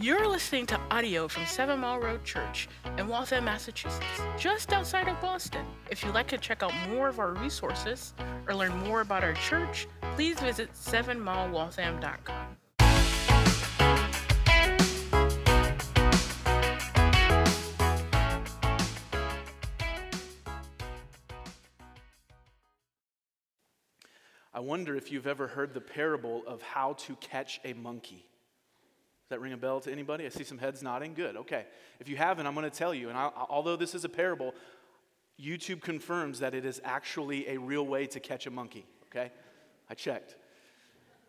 You're listening to audio from Seven Mile Road Church in Waltham, Massachusetts, just outside of Boston. If you'd like to check out more of our resources or learn more about our church, please visit sevenmilewaltham.com. I wonder if you've ever heard the parable of how to catch a monkey. Does that ring a bell to anybody? I see some heads nodding. Good, okay. If you haven't, I'm going to tell you. And I, although this is a parable, YouTube confirms that it is actually a real way to catch a monkey, okay? I checked.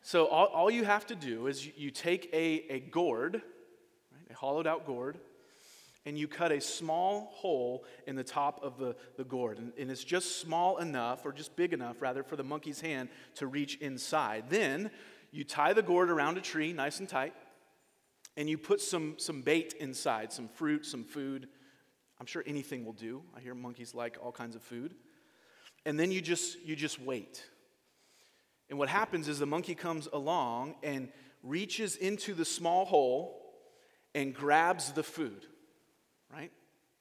So all, all you have to do is you, you take a, a gourd, right, a hollowed out gourd, and you cut a small hole in the top of the, the gourd. And, and it's just small enough, or just big enough, rather, for the monkey's hand to reach inside. Then you tie the gourd around a tree, nice and tight and you put some, some bait inside, some fruit, some food. I'm sure anything will do. I hear monkeys like all kinds of food. And then you just, you just wait. And what happens is the monkey comes along and reaches into the small hole and grabs the food, right?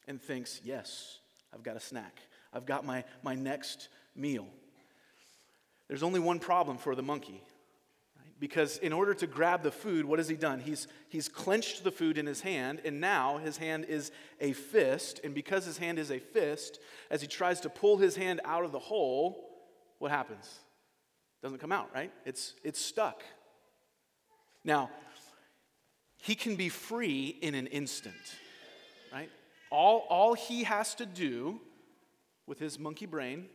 And thinks, yes, I've got a snack. I've got my, my next meal. There's only one problem for the monkey because in order to grab the food, what has he done? He's, he's clenched the food in his hand, and now his hand is a fist. And because his hand is a fist, as he tries to pull his hand out of the hole, what happens? Doesn't come out, right? It's, it's stuck. Now, he can be free in an instant, right? All, all he has to do with his monkey brain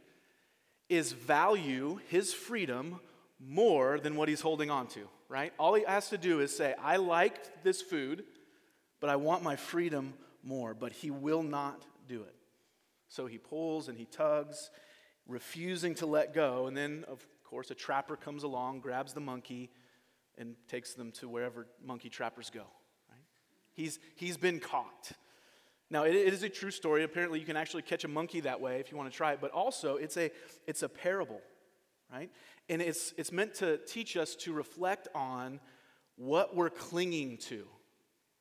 is value his freedom more than what he's holding on to, right? All he has to do is say, I like this food, but I want my freedom more. But he will not do it. So he pulls and he tugs, refusing to let go. And then, of course, a trapper comes along, grabs the monkey, and takes them to wherever monkey trappers go. Right? He's, he's been caught. Now, it, it is a true story. Apparently, you can actually catch a monkey that way if you want to try it, but also it's a, it's a parable, right? And it's, it's meant to teach us to reflect on what we're clinging to,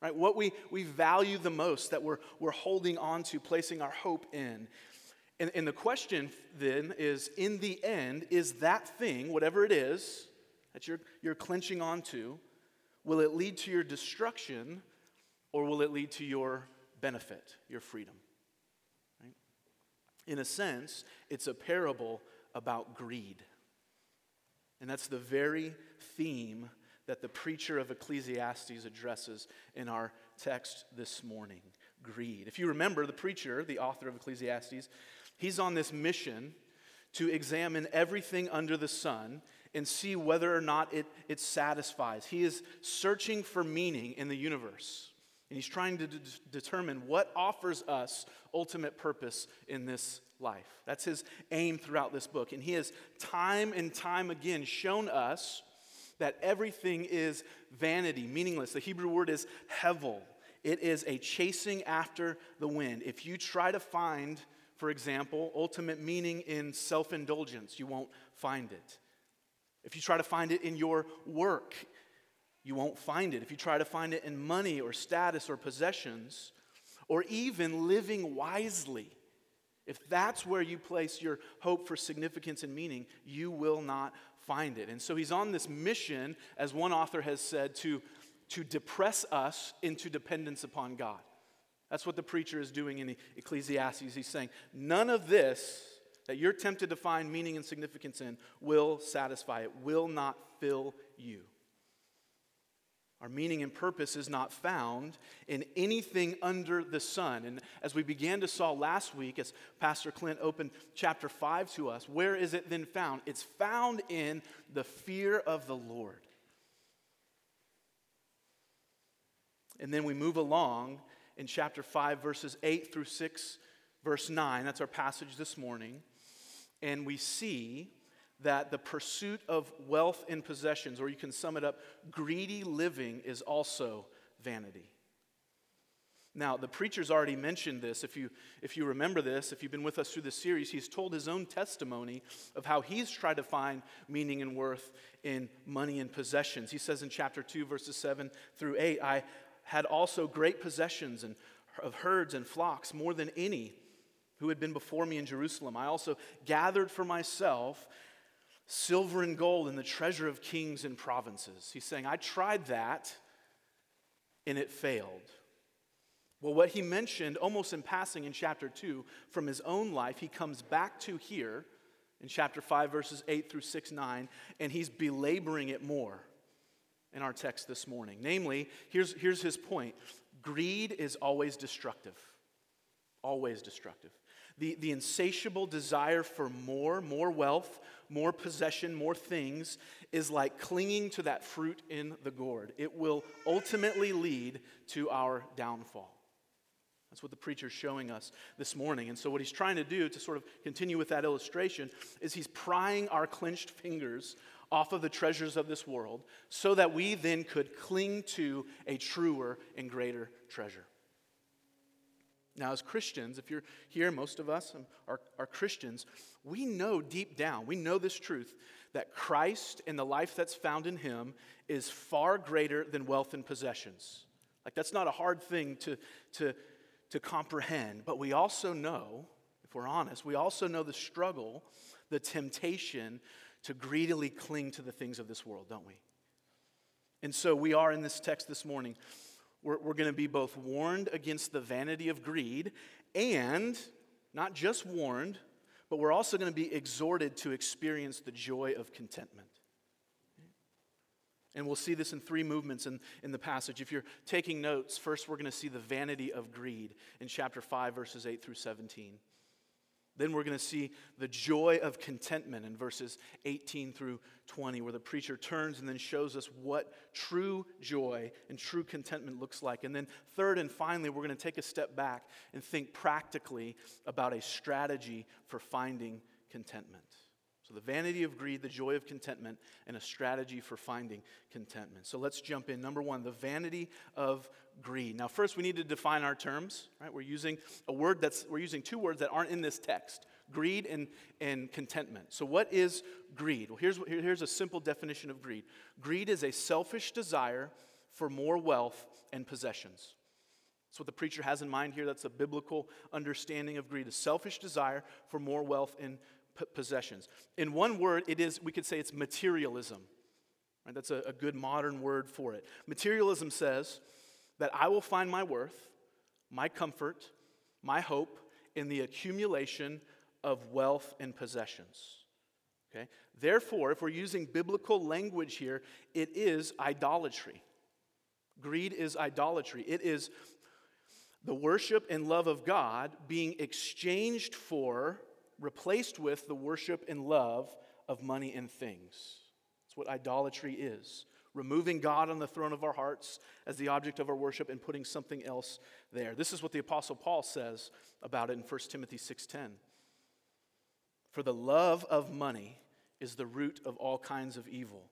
right? What we, we value the most, that we're, we're holding on to, placing our hope in. And, and the question then is in the end, is that thing, whatever it is that you're, you're clenching onto, will it lead to your destruction or will it lead to your benefit, your freedom? Right? In a sense, it's a parable about greed. And that's the very theme that the preacher of Ecclesiastes addresses in our text this morning greed. If you remember, the preacher, the author of Ecclesiastes, he's on this mission to examine everything under the sun and see whether or not it, it satisfies. He is searching for meaning in the universe. And he's trying to d- determine what offers us ultimate purpose in this life. That's his aim throughout this book. And he has time and time again shown us that everything is vanity, meaningless. The Hebrew word is hevel, it is a chasing after the wind. If you try to find, for example, ultimate meaning in self indulgence, you won't find it. If you try to find it in your work, you won't find it. If you try to find it in money or status or possessions, or even living wisely, if that's where you place your hope for significance and meaning, you will not find it. And so he's on this mission, as one author has said, to, to depress us into dependence upon God. That's what the preacher is doing in Ecclesiastes. He's saying, none of this that you're tempted to find meaning and significance in will satisfy, it will not fill you. Our meaning and purpose is not found in anything under the sun. And as we began to saw last week, as Pastor Clint opened chapter 5 to us, where is it then found? It's found in the fear of the Lord. And then we move along in chapter 5, verses 8 through 6, verse 9. That's our passage this morning. And we see that the pursuit of wealth and possessions, or you can sum it up, greedy living is also vanity. Now, the preacher's already mentioned this. If you, if you remember this, if you've been with us through this series, he's told his own testimony of how he's tried to find meaning and worth in money and possessions. He says in chapter 2, verses 7 through 8, I, had also great possessions and of herds and flocks, more than any who had been before me in Jerusalem. I also gathered for myself silver and gold and the treasure of kings and provinces. He's saying, I tried that and it failed. Well, what he mentioned almost in passing in chapter 2 from his own life, he comes back to here in chapter 5, verses 8 through 6, 9, and he's belaboring it more in our text this morning. Namely, here's, here's his point greed is always destructive. Always destructive. The, the insatiable desire for more, more wealth, more possession, more things is like clinging to that fruit in the gourd. It will ultimately lead to our downfall. That's what the preacher's showing us this morning. And so, what he's trying to do to sort of continue with that illustration is he's prying our clenched fingers off of the treasures of this world so that we then could cling to a truer and greater treasure. Now, as Christians, if you're here, most of us are, are Christians, we know deep down, we know this truth that Christ and the life that's found in Him is far greater than wealth and possessions. Like, that's not a hard thing to, to, to comprehend, but we also know, if we're honest, we also know the struggle, the temptation to greedily cling to the things of this world, don't we? And so we are in this text this morning. We're, we're going to be both warned against the vanity of greed and not just warned, but we're also going to be exhorted to experience the joy of contentment. And we'll see this in three movements in, in the passage. If you're taking notes, first we're going to see the vanity of greed in chapter 5, verses 8 through 17. Then we're going to see the joy of contentment in verses 18 through 20, where the preacher turns and then shows us what true joy and true contentment looks like. And then, third and finally, we're going to take a step back and think practically about a strategy for finding contentment. So, the vanity of greed, the joy of contentment, and a strategy for finding contentment. So, let's jump in. Number one, the vanity of greed. Now, first, we need to define our terms. Right? We're using a word that's we're using two words that aren't in this text: greed and, and contentment. So, what is greed? Well, here's here's a simple definition of greed. Greed is a selfish desire for more wealth and possessions. That's what the preacher has in mind here. That's a biblical understanding of greed: a selfish desire for more wealth and p- possessions. In one word, it is, we could say it's materialism. Right? That's a, a good modern word for it. Materialism says that I will find my worth, my comfort, my hope in the accumulation of wealth and possessions. Okay? Therefore, if we're using biblical language here, it is idolatry. Greed is idolatry. It is the worship and love of God being exchanged for replaced with the worship and love of money and things. That's what idolatry is. Removing God on the throne of our hearts as the object of our worship and putting something else there. This is what the apostle Paul says about it in 1 Timothy 6:10. For the love of money is the root of all kinds of evil.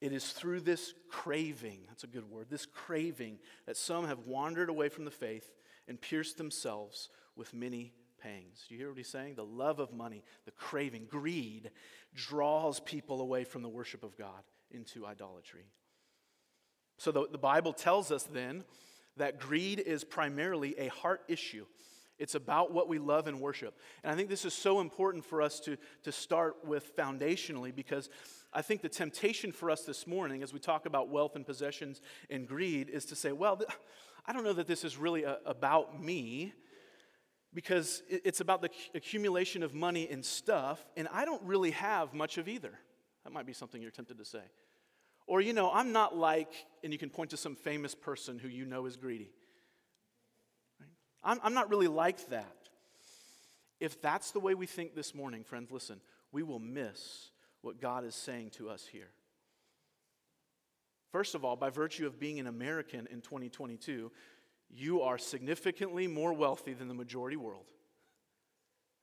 It is through this craving, that's a good word, this craving that some have wandered away from the faith and pierced themselves with many pangs. Do you hear what he's saying? The love of money, the craving, greed draws people away from the worship of God into idolatry. So the, the Bible tells us then that greed is primarily a heart issue. It's about what we love and worship. And I think this is so important for us to, to start with foundationally because I think the temptation for us this morning, as we talk about wealth and possessions and greed, is to say, well, I don't know that this is really a, about me because it's about the accumulation of money and stuff, and I don't really have much of either. That might be something you're tempted to say. Or, you know, I'm not like, and you can point to some famous person who you know is greedy. Right? I'm, I'm not really like that. If that's the way we think this morning, friends, listen, we will miss what God is saying to us here. First of all, by virtue of being an American in 2022, you are significantly more wealthy than the majority world.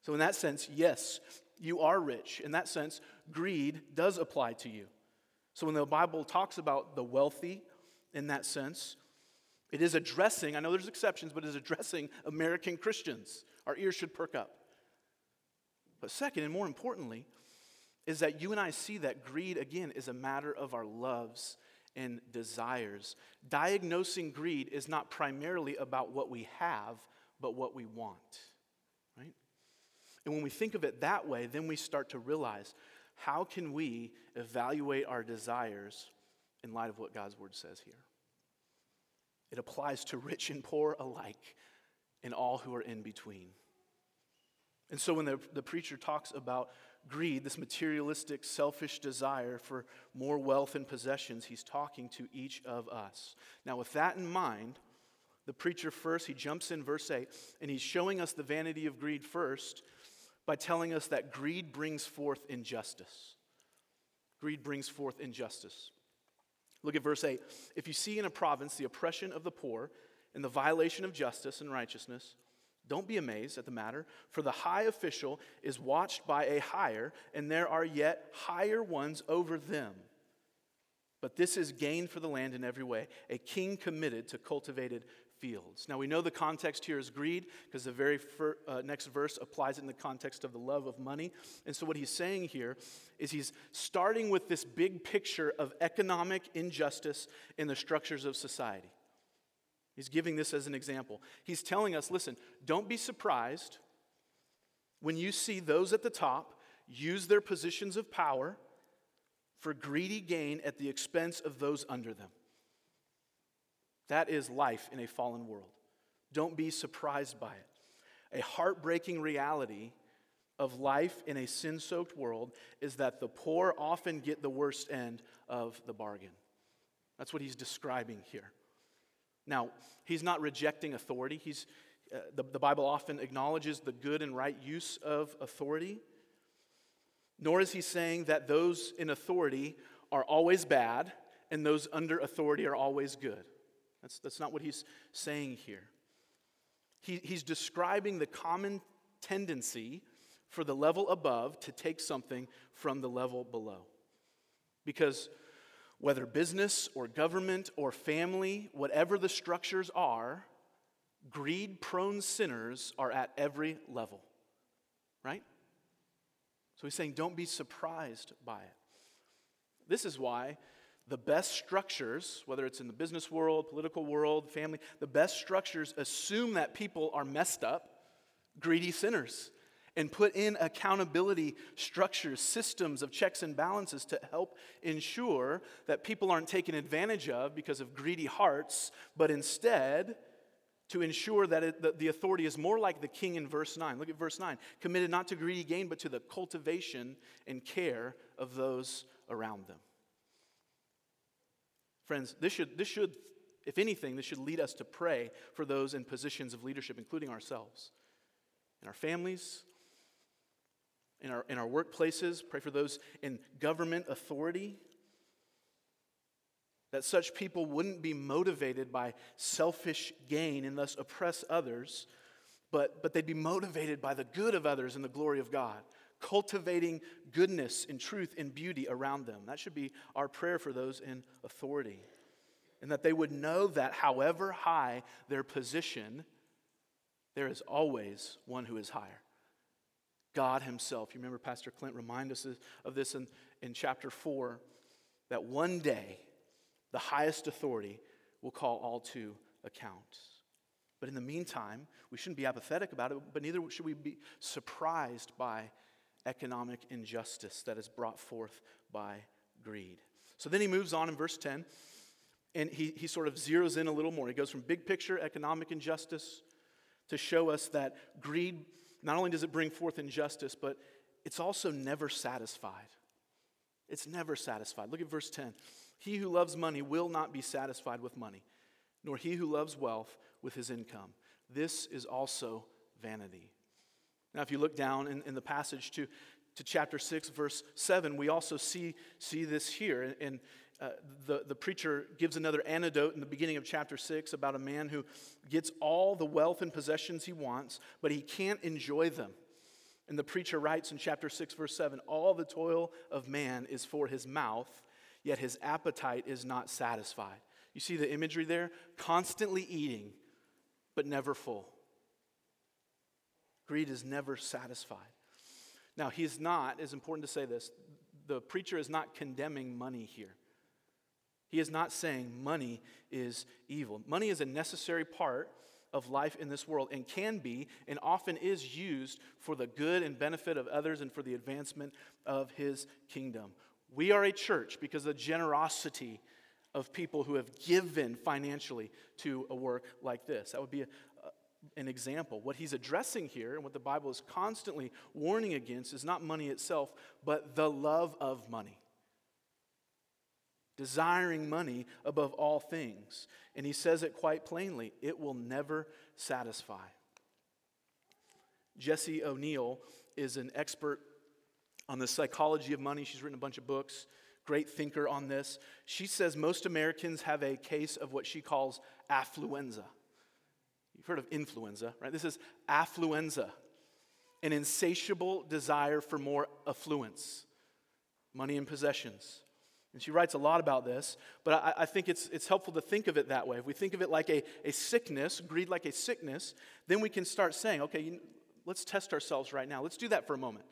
So, in that sense, yes, you are rich. In that sense, greed does apply to you. So, when the Bible talks about the wealthy in that sense, it is addressing, I know there's exceptions, but it is addressing American Christians. Our ears should perk up. But, second, and more importantly, is that you and I see that greed, again, is a matter of our loves and desires. Diagnosing greed is not primarily about what we have, but what we want? And when we think of it that way, then we start to realize how can we evaluate our desires in light of what God's word says here? It applies to rich and poor alike and all who are in between. And so when the, the preacher talks about greed, this materialistic, selfish desire for more wealth and possessions, he's talking to each of us. Now, with that in mind, the preacher first, he jumps in verse 8, and he's showing us the vanity of greed first by telling us that greed brings forth injustice. Greed brings forth injustice. Look at verse 8. If you see in a province the oppression of the poor and the violation of justice and righteousness, don't be amazed at the matter, for the high official is watched by a higher, and there are yet higher ones over them. But this is gain for the land in every way, a king committed to cultivated fields. Now we know the context here is greed because the very fir- uh, next verse applies it in the context of the love of money. And so what he's saying here is he's starting with this big picture of economic injustice in the structures of society. He's giving this as an example. He's telling us listen, don't be surprised when you see those at the top use their positions of power for greedy gain at the expense of those under them. That is life in a fallen world. Don't be surprised by it. A heartbreaking reality of life in a sin soaked world is that the poor often get the worst end of the bargain. That's what he's describing here. Now, he's not rejecting authority. He's, uh, the, the Bible often acknowledges the good and right use of authority, nor is he saying that those in authority are always bad and those under authority are always good. That's, that's not what he's saying here. He, he's describing the common tendency for the level above to take something from the level below. Because whether business or government or family, whatever the structures are, greed prone sinners are at every level, right? So he's saying, don't be surprised by it. This is why the best structures, whether it's in the business world, political world, family, the best structures assume that people are messed up, greedy sinners and put in accountability structures, systems of checks and balances to help ensure that people aren't taken advantage of because of greedy hearts, but instead to ensure that, it, that the authority is more like the king in verse 9. Look at verse 9. Committed not to greedy gain, but to the cultivation and care of those around them. Friends, this should, this should, if anything, this should lead us to pray for those in positions of leadership, including ourselves, in our families, in our, in our workplaces, pray for those in government authority. That such people wouldn't be motivated by selfish gain and thus oppress others, but, but they'd be motivated by the good of others and the glory of God, cultivating goodness and truth and beauty around them. That should be our prayer for those in authority. And that they would know that however high their position, there is always one who is higher. God Himself. You remember Pastor Clint remind us of this in, in chapter 4 that one day the highest authority will call all to account. But in the meantime, we shouldn't be apathetic about it, but neither should we be surprised by economic injustice that is brought forth by greed. So then he moves on in verse 10, and he, he sort of zeroes in a little more. He goes from big picture economic injustice to show us that greed not only does it bring forth injustice, but it's also never satisfied. It's never satisfied. Look at verse 10. He who loves money will not be satisfied with money, nor he who loves wealth with his income. This is also vanity. Now, if you look down in, in the passage to, to chapter 6, verse 7, we also see, see this here. And, uh, the, the preacher gives another anecdote in the beginning of chapter 6 about a man who gets all the wealth and possessions he wants, but he can't enjoy them. And the preacher writes in chapter 6, verse 7 All the toil of man is for his mouth, yet his appetite is not satisfied. You see the imagery there? Constantly eating, but never full. Greed is never satisfied. Now, he's not, it's important to say this, the preacher is not condemning money here. He is not saying money is evil. Money is a necessary part of life in this world and can be and often is used for the good and benefit of others and for the advancement of his kingdom. We are a church because of the generosity of people who have given financially to a work like this. That would be a, an example. What he's addressing here and what the Bible is constantly warning against is not money itself, but the love of money desiring money above all things. And he says it quite plainly it will never satisfy. Jessie O'Neill is an expert on the psychology of money. She's written a bunch of books, great thinker on this. She says most Americans have a case of what she calls affluenza. You've heard of influenza, right? This is affluenza, an insatiable desire for more affluence, money and possessions. And she writes a lot about this, but I, I, think it's, it's helpful to think of it that way. If we think of it like a, a sickness, greed like a sickness, then we can start saying, okay, you, let's test ourselves right now. Let's do that for a moment.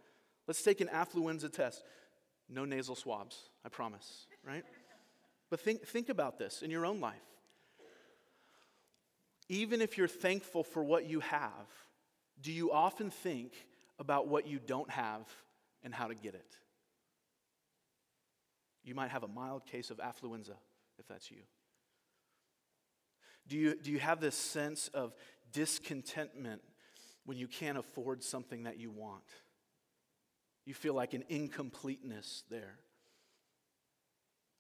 Let's take an affluenza test. No nasal swabs, I promise, right? But think, think about this in your own life. Even if you're thankful for what you have, do you often think about what you don't have and how to get it? You might have a mild case of affluenza if that's you. Do you, do you have this sense of discontentment when you can't afford something that you want? You feel like an incompleteness there.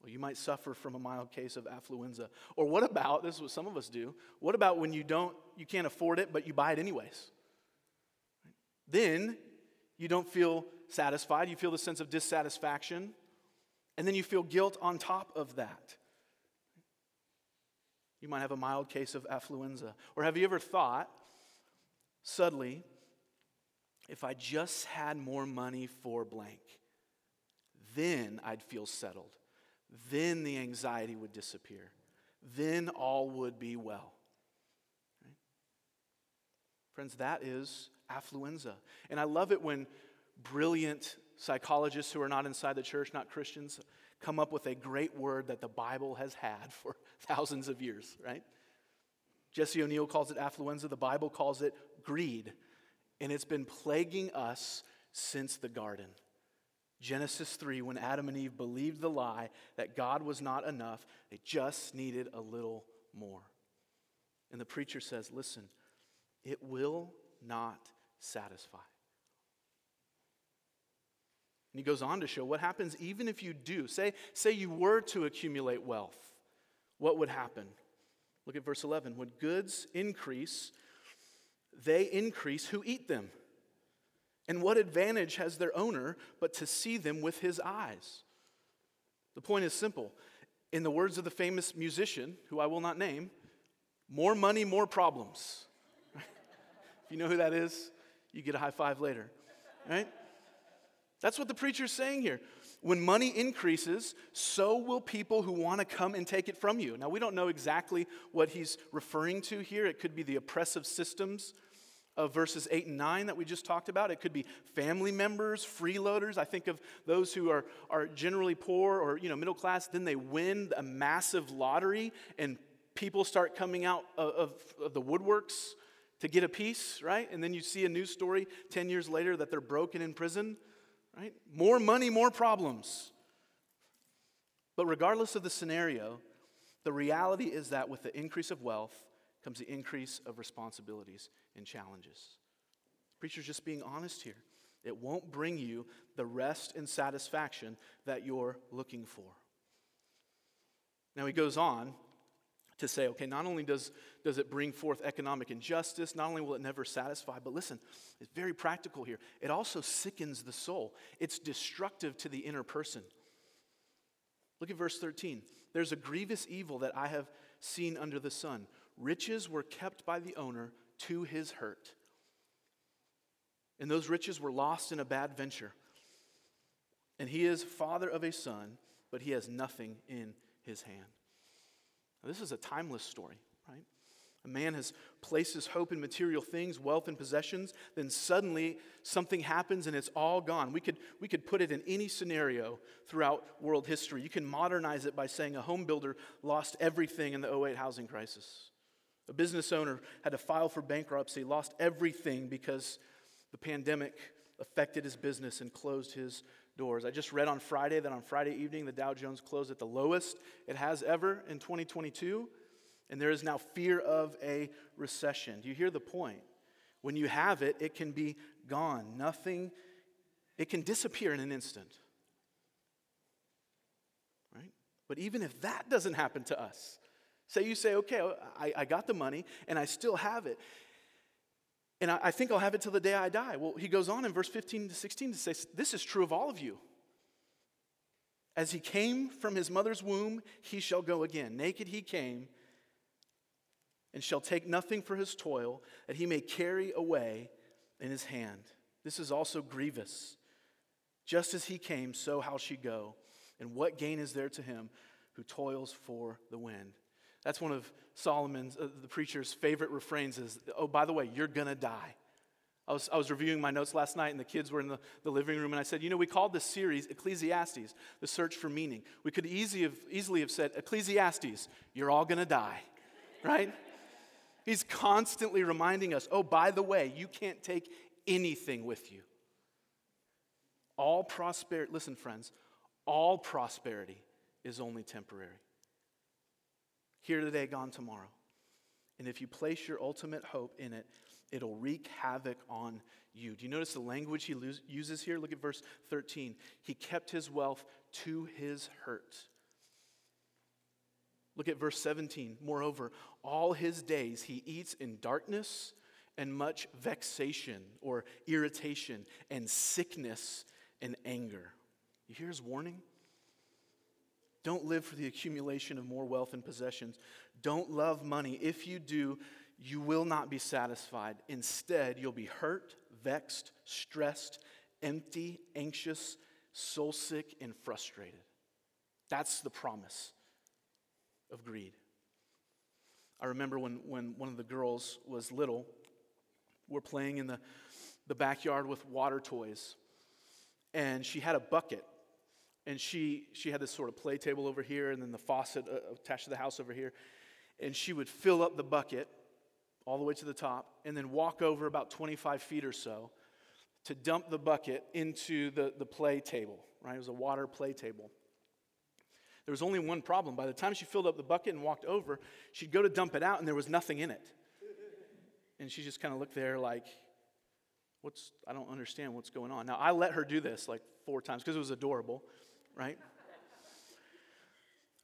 Well, you might suffer from a mild case of affluenza. Or what about, this is what some of us do, what about when you don't, you can't afford it, but you buy it anyways? Then you don't feel satisfied, you feel the sense of dissatisfaction. And then you feel guilt on top of that. You might have a mild case of affluenza. Or have you ever thought, suddenly, if I just had more money for blank, then I'd feel settled. Then the anxiety would disappear. Then all would be well. Right? Friends, that is affluenza. And I love it when brilliant psychologists who are not inside the church, not Christians, come up with a great word that the Bible has had for thousands of years, right? Jessie O'Neill calls it affluenza, the Bible calls it greed, and it's been plaguing us since the garden. Genesis 3, when Adam and Eve believed the lie that God was not enough, they just needed a little more. And the preacher says, Listen, it will not satisfy. And he goes on to show what happens even if you do. Say, say you were to accumulate wealth, what would happen? Look at verse 11. When goods increase, they increase who eat them. And what advantage has their owner but to see them with his eyes? The point is simple. In the words of the famous musician, who I will not name, more money, more problems. if you know who that is, you get a high five later, right? That's what the preacher's saying here. When money increases, so will people who want to come and take it from you. Now, we don't know exactly what he's referring to here. It could be the oppressive systems of verses 8 and 9 that we just talked about. It could be family members, freeloaders. I think of those who are, are generally poor or you know, middle class, then they win a massive lottery and people start coming out of, of, of the woodworks to get a piece, right? And then you see a news story 10 years later that they're broken in prison. Right? More money, more problems. But regardless of the scenario, the reality is that with the increase of wealth comes the increase of responsibilities and challenges. Preacher's just being honest here. It won't bring you the rest and satisfaction that you're looking for. Now he goes on to say, okay, not only does, does it bring forth economic injustice, not only will it never satisfy, but listen, it's very practical here. It also sickens the soul, it's destructive to the inner person. Look at verse 13. There's a grievous evil that I have seen under the sun. Riches were kept by the owner to his hurt. And those riches were lost in a bad venture. And he is father of a son, but he has nothing in his hand. Now, this is a timeless story, right? A man has placed his hope in material things, wealth and possessions, then suddenly something happens and it's all gone. We could, we could put it in any scenario throughout world history. You can modernize it by saying a home builder lost everything in the 08 housing crisis. A business owner had to file for bankruptcy, lost everything because the pandemic affected his business and closed his doors. I just read on Friday that on Friday evening, the Dow Jones closed at the lowest it has ever in 2022 and there is now fear of a recession. Do you hear the point? When you have it, it can be gone. Nothing, it can disappear in an instant. Right? But even if that doesn't happen to us, say you say, okay, I, I got the money and I still have it. And I, I think I'll have it till the day I die. Well, he goes on in verse 15 to 16 to say, This is true of all of you. As he came from his mother's womb, he shall go again. Naked he came and shall take nothing for his toil, that he may carry away in his hand. This is also grievous. Just as he came, so how she go. And what gain is there to him who toils for the wind? That's one of Solomon's, uh, the preacher's favorite refrains is, oh, by the way, you're going to die. I was, I was reviewing my notes last night, and the kids were in the, the living room, and I said, You know, we called this series Ecclesiastes, the search for meaning. We could easy have, easily have said, Ecclesiastes, you're all going to die, right? He's constantly reminding us oh, by the way, you can't take anything with you. All prosperity, listen, friends, all prosperity is only temporary. Here today, gone tomorrow. And if you place your ultimate hope in it, it'll wreak havoc on you. Do you notice the language he uses here? Look at verse 13. He kept his wealth to his hurt. Look at verse 17. Moreover, all his days he eats in darkness and much vexation or irritation and sickness and anger. You hear his warning? Don't live for the accumulation of more wealth and possessions. Don't love money. If you do, you will not be satisfied. Instead, you'll be hurt, vexed, stressed, empty, anxious, soul sick, and frustrated. That's the promise of greed. I remember when, when one of the girls was little, we're playing in the, the backyard with water toys, and she had a bucket. And she, she had this sort of play table over here, and then the faucet uh, attached to the house over here. And she would fill up the bucket all the way to the top, and then walk over about 25 feet or so to dump the bucket into the, the play table, right? It was a water play table. There was only one problem. By the time she filled up the bucket and walked over, she'd go to dump it out and there was nothing in it. And she just kind of looked there like, what's, I don't understand what's going on. Now, I let her do this like four times because it was adorable, right?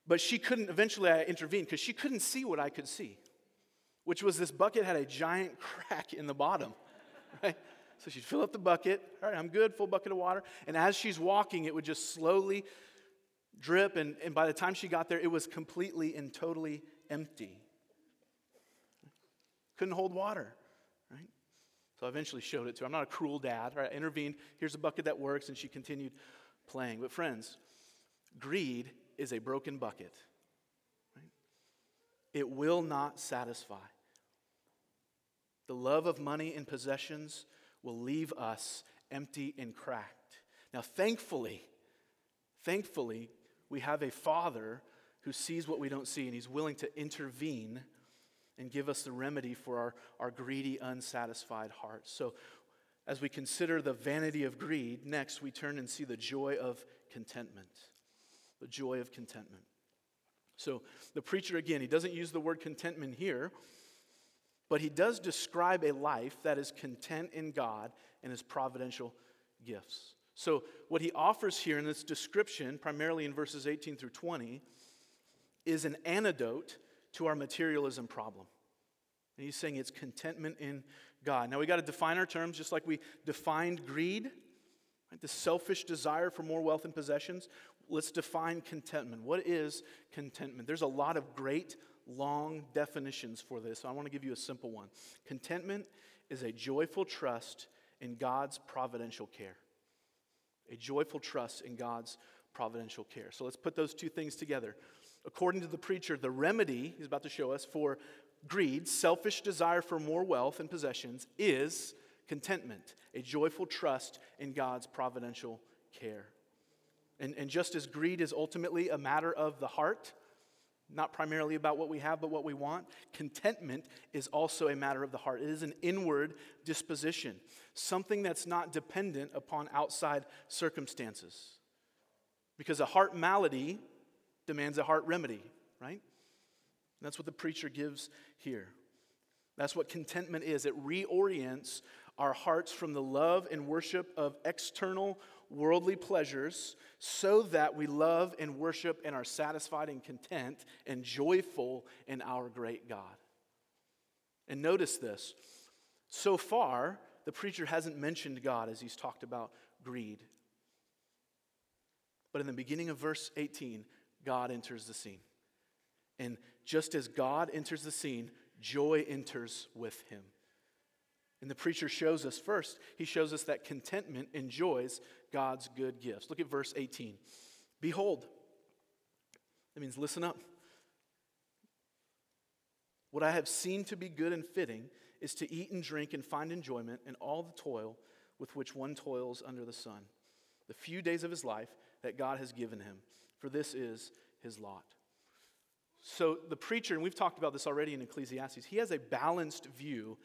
But she couldn't, eventually I intervened because she couldn't see what I could see, which was this bucket had a giant crack in the bottom, right? So she'd fill up the bucket. All right, I'm good, full bucket of water. And as she's walking, it would just slowly drip, and, and by the time she got there, it was completely and totally empty. Couldn't hold water, right? So I eventually showed it to her. I'm not a cruel dad. Right? I intervened. Here's a bucket that works, and she continued playing. But friends, greed is a broken bucket. Right? It will not satisfy. The love of money and possessions will leave us empty and cracked. Now, thankfully, thankfully, we have a father who sees what we don't see, and he's willing to intervene and give us the remedy for our, our greedy, unsatisfied hearts. So, as we consider the vanity of greed, next we turn and see the joy of contentment. The joy of contentment. So, the preacher, again, he doesn't use the word contentment here, but he does describe a life that is content in God and his providential gifts. So, what he offers here in this description, primarily in verses 18 through 20, is an antidote to our materialism problem. And he's saying it's contentment in God. Now, we got to define our terms just like we defined greed, right? the selfish desire for more wealth and possessions. Let's define contentment. What is contentment? There's a lot of great, long definitions for this. I want to give you a simple one. Contentment is a joyful trust in God's providential care a joyful trust in God's providential care. So let's put those two things together. according to the preacher, the remedy he's about to show us for greed, selfish desire for more wealth and possessions, is contentment, a joyful trust in God's providential care. And, and just as greed is ultimately a matter of the heart, not primarily about what we have, but what we want. Contentment is also a matter of the heart. It is an inward disposition, something that's not dependent upon outside circumstances. Because a heart malady demands a heart remedy, right? That's what the preacher gives here. That's what contentment is. It reorients our hearts from the love and worship of external worldly pleasures so that we love and worship and are satisfied and content and joyful in our great God. And notice this so far, the preacher hasn't mentioned God as he's talked about greed. But in the beginning of verse 18, God enters the scene. And just as God enters the scene, joy enters with him. And the preacher shows us first, he shows us that contentment enjoys God's good gifts. Look at verse 18. Behold, that means listen up. What I have seen to be good and fitting is to eat and drink and find enjoyment in all the toil with which one toils under the sun, the few days of his life that God has given him, for this is his lot. So the preacher, and we've talked about this already in Ecclesiastes, he has a balanced view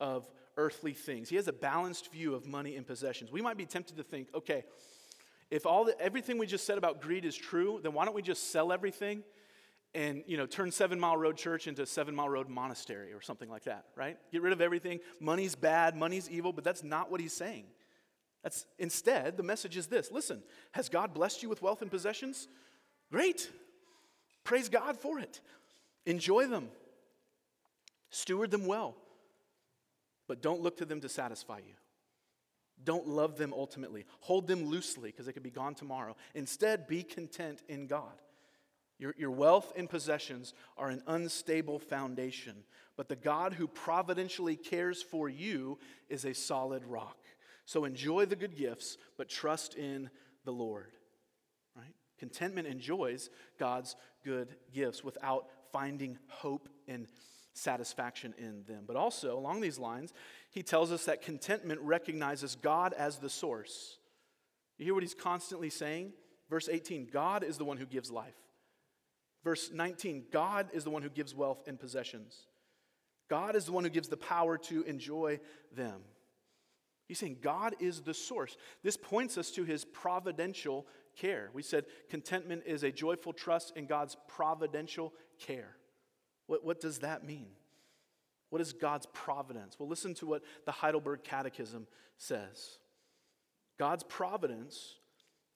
of earthly things. He has a balanced view of money and possessions. We might be tempted to think, okay, if all the, everything we just said about greed is true, then why don't we just sell everything and you know turn Seven Mile Road Church into Seven Mile Road Monastery or something like that, right? Get rid of everything. Money's bad, money's evil, but that's not what he's saying. That's instead the message is this: Listen, has God blessed you with wealth and possessions? Great. Praise God for it. Enjoy them. Steward them well. But don't look to them to satisfy you. Don't love them ultimately. Hold them loosely because they could be gone tomorrow. Instead, be content in God. Your, your wealth and possessions are an unstable foundation, but the God who providentially cares for you is a solid rock. So enjoy the good gifts, but trust in the Lord. Contentment enjoys God's good gifts without finding hope and satisfaction in them. But also, along these lines, he tells us that contentment recognizes God as the source. You hear what he's constantly saying? Verse 18 God is the one who gives life. Verse 19 God is the one who gives wealth and possessions. God is the one who gives the power to enjoy them. He's saying God is the source. This points us to his providential care. We said contentment is a joyful trust in God's providential care. What, what does that mean? What is God's providence? Well, listen to what the Heidelberg Catechism says God's providence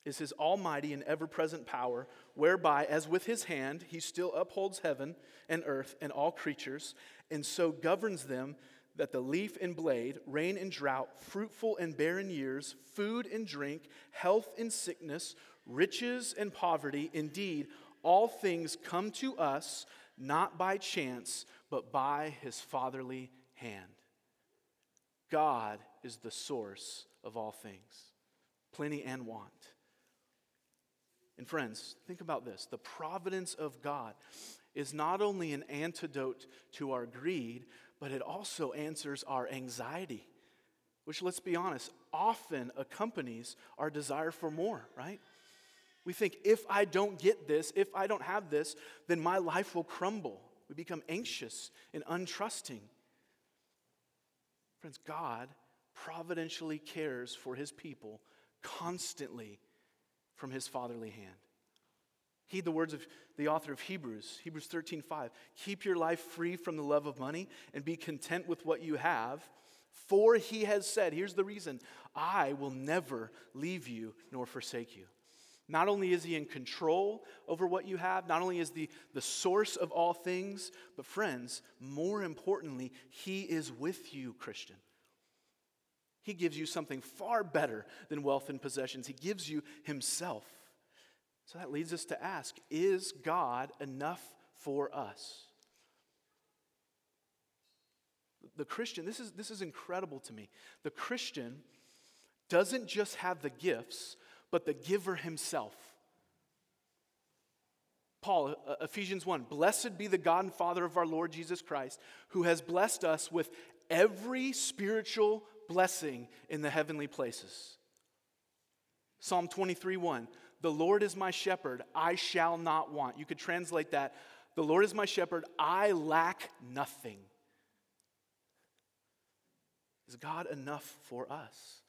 is his almighty and ever present power, whereby, as with his hand, he still upholds heaven and earth and all creatures, and so governs them that the leaf and blade, rain and drought, fruitful and barren years, food and drink, health and sickness, riches and poverty, indeed, all things come to us not by chance, but by his fatherly hand. God is the source of all things, plenty and want. And friends, think about this the providence of God is not only an antidote to our greed, but it also answers our anxiety, which, let's be honest, often accompanies our desire for more, right? We think, if I don't get this, if I don't have this, then my life will crumble. We become anxious and untrusting. Friends, God providentially cares for his people constantly from his fatherly hand. Heed the words of the author of Hebrews, Hebrews 13, 5. Keep your life free from the love of money and be content with what you have. For he has said, here's the reason I will never leave you nor forsake you. Not only is he in control over what you have, not only is the, the source of all things, but friends, more importantly, he is with you, Christian. He gives you something far better than wealth and possessions. He gives you himself. So that leads us to ask Is God enough for us? The Christian, this is, this is incredible to me. The Christian doesn't just have the gifts, but the giver himself. Paul, uh, Ephesians 1 Blessed be the God and Father of our Lord Jesus Christ, who has blessed us with every spiritual blessing in the heavenly places. Psalm 23 1 The Lord is my shepherd, I shall not want. You could translate that The Lord is my shepherd, I lack nothing. Is God enough for us?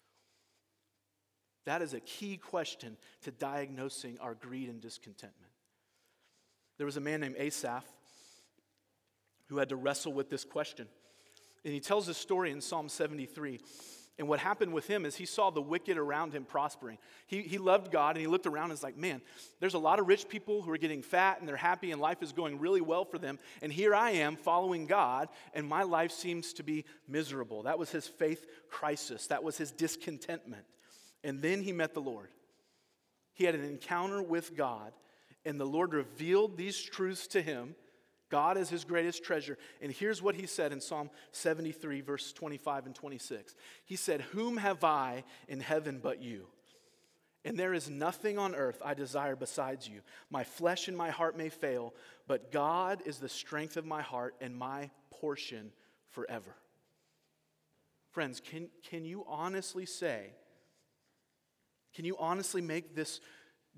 That is a key question to diagnosing our greed and discontentment. There was a man named Asaph who had to wrestle with this question. And he tells a story in Psalm 73. And what happened with him is he saw the wicked around him prospering. He, he loved God and he looked around and was like, man, there's a lot of rich people who are getting fat and they're happy and life is going really well for them. And here I am following God and my life seems to be miserable. That was his faith crisis, that was his discontentment. And then he met the Lord. He had an encounter with God and the Lord revealed these truths to him. God is his greatest treasure. And here's what he said in Psalm 73, verse 25 and 26. He said, Whom have I in heaven but you? And there is nothing on earth I desire besides you. My flesh and my heart may fail, but God is the strength of my heart and my portion forever. Friends, can, can you honestly say, can you honestly make this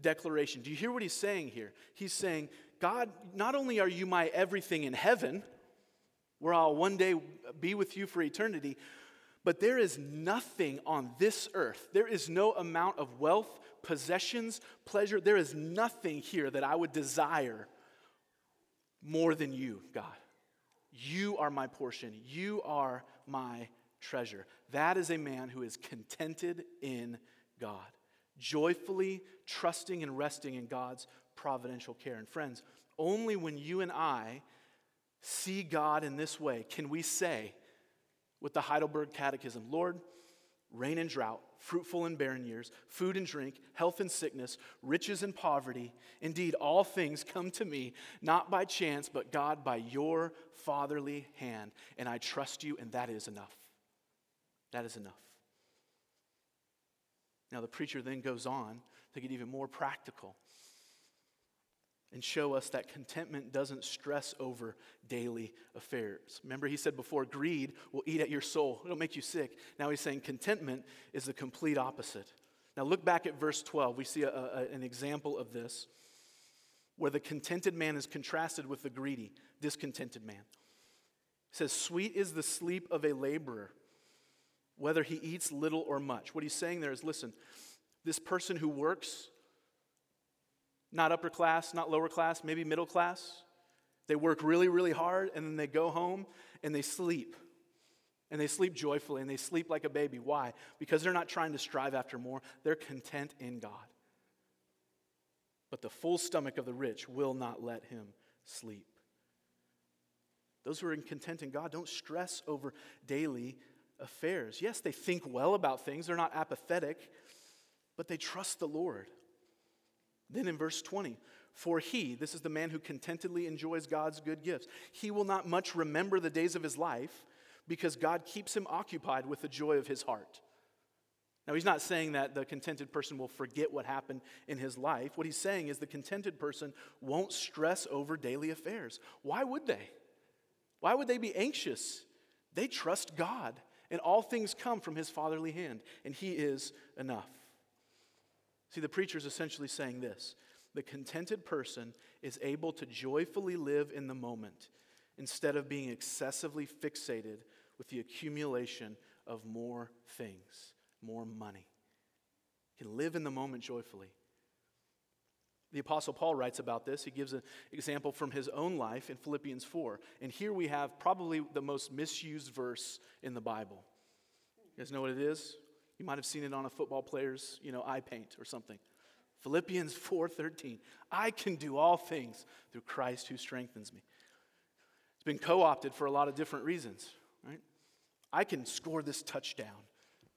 declaration. Do you hear what he's saying here? He's saying, God, not only are you my everything in heaven, where I'll one day be with you for eternity, but there is nothing on this earth. There is no amount of wealth, possessions, pleasure. There is nothing here that I would desire more than you, God. You are my portion. You are my treasure. That is a man who is contented in God joyfully trusting and resting in God's providential care. And friends, only when you and I see God in this way can we say, with the Heidelberg Catechism, Lord, rain and drought, fruitful and barren years, food and drink, health and sickness, riches and poverty. Indeed, all things come to me, not by chance, but God by your fatherly hand. And I trust you, and that is enough. That is enough. Now, the preacher then goes on to get even more practical and show us that contentment doesn't stress over daily affairs. Remember, he said before, greed will eat at your soul, it'll make you sick. Now he's saying contentment is the complete opposite. Now, look back at verse 12. We see a, a, an example of this where the contented man is contrasted with the greedy, discontented man. Says, Sweet is the sleep of a laborer whether he eats little or much. What he's saying there is listen, this person who works, not upper class, not lower class, maybe middle class, they work really, really hard and then they go home and they sleep. And they sleep joyfully and they sleep like a baby. Why? Because they're not trying to strive after more, they're content in God. But the full stomach of the rich will not let him sleep. Those who are content in God don't stress over daily affairs. Yes, they think well about things, they're not apathetic, but they trust the Lord. Then in verse 20, for he, this is the man who contentedly enjoys God's good gifts, he will not much remember the days of his life because God keeps him occupied with the joy of his heart. Now, he's not saying that the contented person will forget what happened in his life. What he's saying is the contented person won't stress over daily affairs. Why would they? Why would they be anxious? They trust God and all things come from his fatherly hand, and he is enough. See, the preacher is essentially saying this the contented person is able to joyfully live in the moment instead of being excessively fixated with the accumulation of more things, more money. Can live in the moment joyfully. The Apostle Paul writes about this. He gives an example from his own life in Philippians 4. And here we have probably the most misused verse in the Bible. You guys know what it is? You might have seen it on a football player's, you know, eye paint or something. Philippians 4:13. I can do all things through Christ who strengthens me. It's been co-opted for a lot of different reasons, right? I can score this touchdown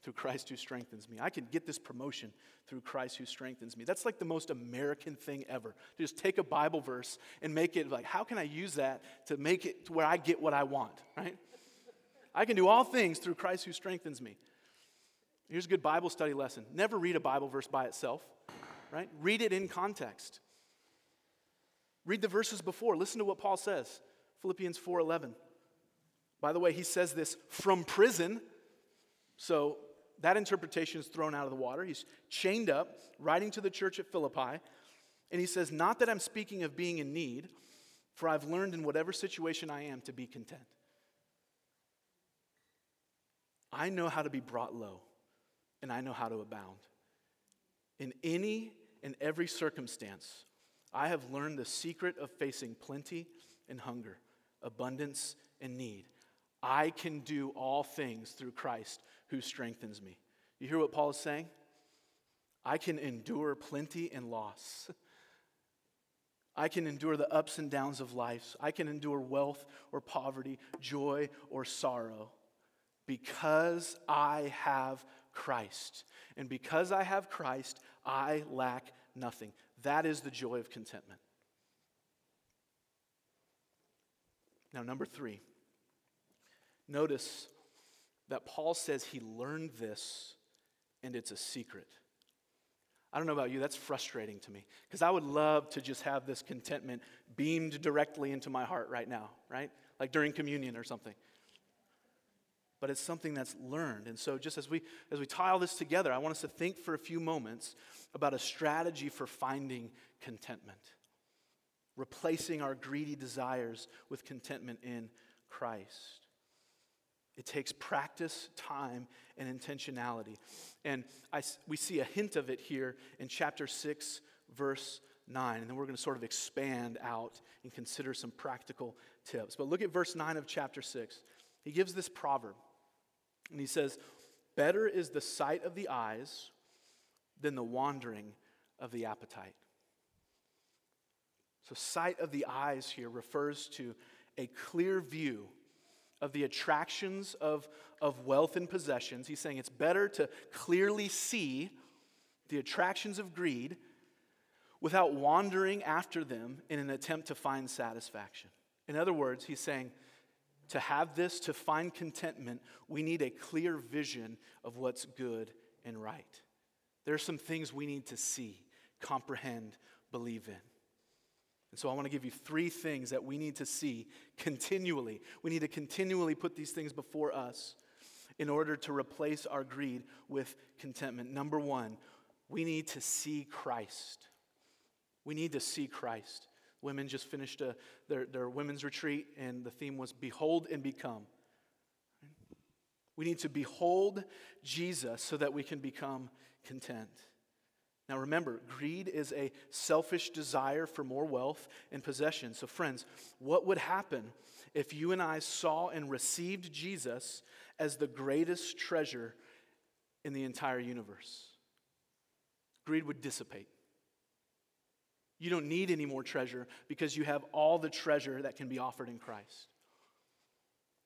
through Christ who strengthens me. I can get this promotion through Christ who strengthens me. That's like the most American thing ever. To just take a Bible verse and make it like, how can I use that to make it to where I get what I want, right? I can do all things through Christ who strengthens me. Here's a good Bible study lesson. Never read a Bible verse by itself, right? Read it in context. Read the verses before. Listen to what Paul says. Philippians 4:11. By the way, he says this from prison. So that interpretation is thrown out of the water. He's chained up, writing to the church at Philippi, and he says, Not that I'm speaking of being in need, for I've learned in whatever situation I am to be content. I know how to be brought low, and I know how to abound. In any and every circumstance, I have learned the secret of facing plenty and hunger, abundance and need. I can do all things through Christ who strengthens me. You hear what Paul is saying? I can endure plenty and loss. I can endure the ups and downs of life. I can endure wealth or poverty, joy or sorrow because I have Christ. And because I have Christ, I lack nothing. That is the joy of contentment. Now, number three, notice that Paul says he learned this and it's a secret. I don't know about you, that's frustrating to me because I would love to just have this contentment beamed directly into my heart right now, right? Like during communion or something. But it's something that's learned. And so just as we as we tie all this together, I want us to think for a few moments about a strategy for finding contentment. Replacing our greedy desires with contentment in Christ. It takes practice, time, and intentionality. And I, we see a hint of it here in chapter 6, verse 9. And then we're going to sort of expand out and consider some practical tips. But look at verse 9 of chapter 6. He gives this proverb. And he says, Better is the sight of the eyes than the wandering of the appetite. So, sight of the eyes here refers to a clear view of the attractions of, of wealth and possessions. He's saying it's better to clearly see the attractions of greed without wandering after them in an attempt to find satisfaction. In other words, he's saying to have this, to find contentment, we need a clear vision of what's good and right. There are some things we need to see, comprehend, believe in. And so I want to give you three things that we need to see continually. We need to continually put these things before us in order to replace our greed with contentment. Number one, we need to see Christ. We need to see Christ. Women just finished a, their, their women's retreat, and the theme was Behold and Become. We need to behold Jesus so that we can become content. Now remember, greed is a selfish desire for more wealth and possession. So, friends, what would happen if you and I saw and received Jesus as the greatest treasure in the entire universe? Greed would dissipate. You don't need any more treasure because you have all the treasure that can be offered in Christ.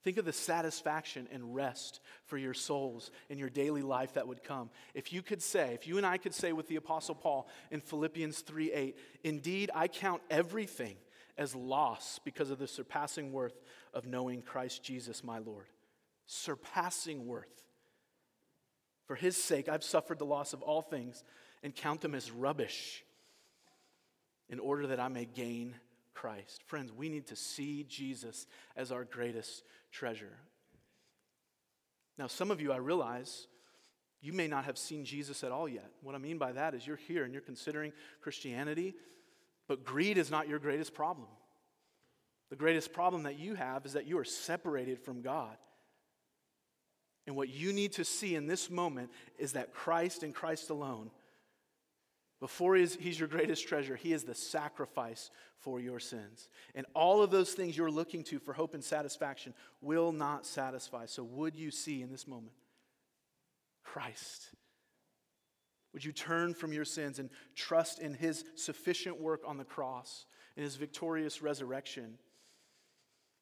Think of the satisfaction and rest for your souls in your daily life that would come. If you could say, if you and I could say with the Apostle Paul in Philippians 3 8, indeed, I count everything as loss because of the surpassing worth of knowing Christ Jesus, my Lord. Surpassing worth. For his sake, I've suffered the loss of all things and count them as rubbish in order that I may gain Christ. Friends, we need to see Jesus as our greatest treasure. Now, some of you, I realize, you may not have seen Jesus at all yet. What I mean by that is you're here and you're considering Christianity, but greed is not your greatest problem. The greatest problem that you have is that you are separated from God. And what you need to see in this moment is that Christ and Christ alone before he's, your greatest treasure, he is the sacrifice for your sins. And all of those things you're looking to for hope and satisfaction will not satisfy. So, would you see in this moment Christ? Would you turn from your sins and trust in his sufficient work on the cross, in his victorious resurrection,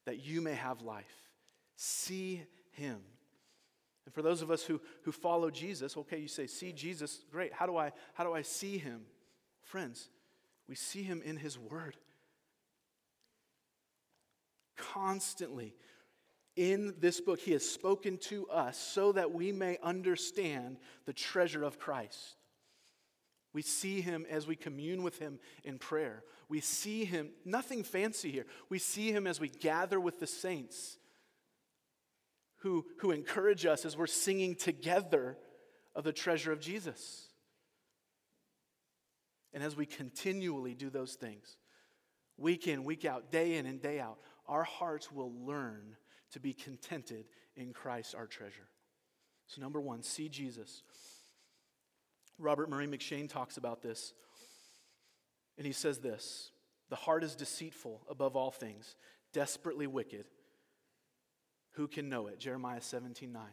that you may have life? See him. And for those of us who, who follow Jesus, okay, you say, see Jesus, great. How do I how do I see him? Friends, we see him in his word. Constantly in this book, he has spoken to us so that we may understand the treasure of Christ. We see him as we commune with him in prayer. We see him, nothing fancy here. We see him as we gather with the saints who, who encourage us as we're singing together of the treasure of Jesus. And as we continually do those things, week in, week out, day in, and day out, our hearts will learn to be contented in Christ our treasure. So, number one, see Jesus. Robert Murray M'Cheyne talks about this, and he says this The heart is deceitful above all things, desperately wicked. Who can know it? Jeremiah 17 9.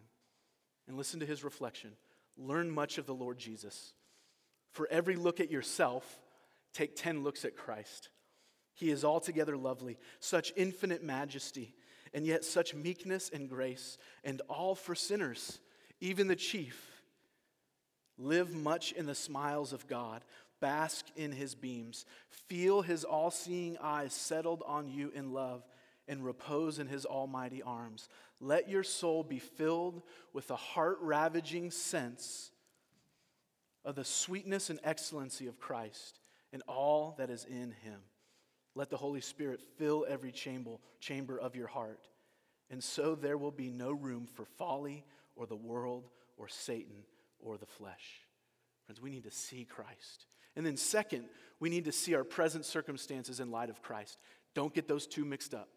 And listen to his reflection. Learn much of the Lord Jesus. For every look at yourself, take 10 looks at Christ. He is altogether lovely, such infinite majesty, and yet such meekness and grace, and all for sinners, even the chief. Live much in the smiles of God, bask in his beams, feel his all seeing eyes settled on you in love, and repose in his almighty arms. Let your soul be filled with a heart ravaging sense of the sweetness and excellency of Christ and all that is in him. Let the Holy Spirit fill every chamber, chamber of your heart. And so there will be no room for folly or the world or Satan or the flesh. Friends, we need to see Christ. And then, second, we need to see our present circumstances in light of Christ. Don't get those two mixed up.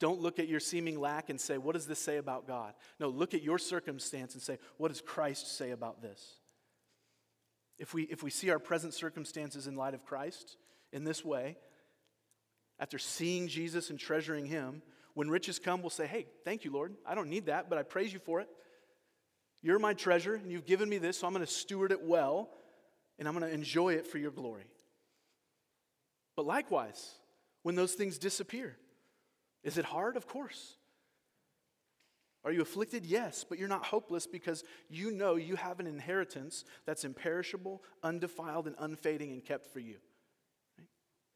Don't look at your seeming lack and say, What does this say about God? No, look at your circumstance and say, What does Christ say about this? If we, if we see our present circumstances in light of Christ in this way, after seeing Jesus and treasuring Him, when riches come, we'll say, Hey, thank you, Lord. I don't need that, but I praise you for it. You're my treasure, and you've given me this, so I'm going to steward it well, and I'm going to enjoy it for your glory. But likewise, when those things disappear, is it hard? Of course. Are you afflicted? Yes, but you're not hopeless because you know you have an inheritance that's imperishable, undefiled, and unfading and kept for you.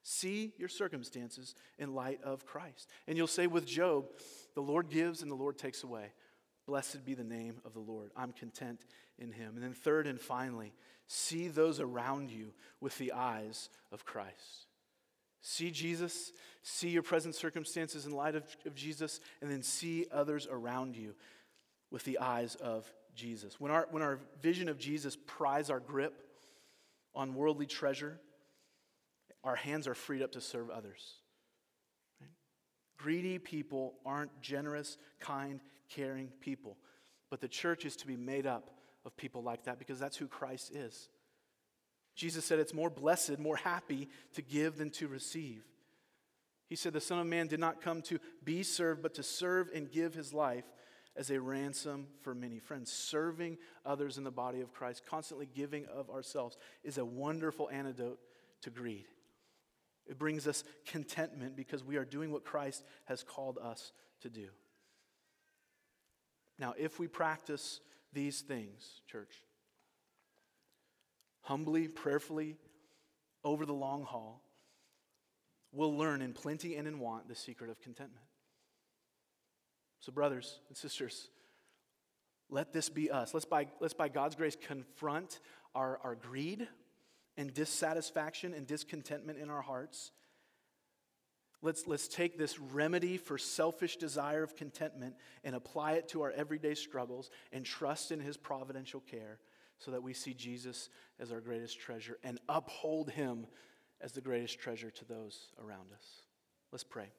See your circumstances in light of Christ. And you'll say with Job, the Lord gives and the Lord takes away. Blessed be the name of the Lord. I'm content in him. And then, third and finally, see those around you with the eyes of Christ. See Jesus, see your present circumstances in light of, of Jesus, and then see others around you with the eyes of Jesus. When our, when our vision of Jesus pries our grip on worldly treasure, our hands are freed up to serve others. Right? Greedy people aren't generous, kind, caring people. But the church is to be made up of people like that because that's who Christ is. Jesus said it's more blessed, more happy to give than to receive. He said the Son of Man did not come to be served, but to serve and give his life as a ransom for many. Friends, serving others in the body of Christ, constantly giving of ourselves, is a wonderful antidote to greed. It brings us contentment because we are doing what Christ has called us to do. Now, if we practice these things, church, humbly, prayerfully, over the long haul, we'll learn in plenty and in want the secret of contentment. So, brothers and sisters, let this be us. Let's by, let's by God's grace confront our, our greed and dissatisfaction and discontentment in our hearts. Let's, let's take this remedy for selfish desire of contentment and apply it to our everyday struggles and trust in His providential care so that we see Jesus as our greatest treasure and uphold him as the greatest treasure to those around us. Let's pray.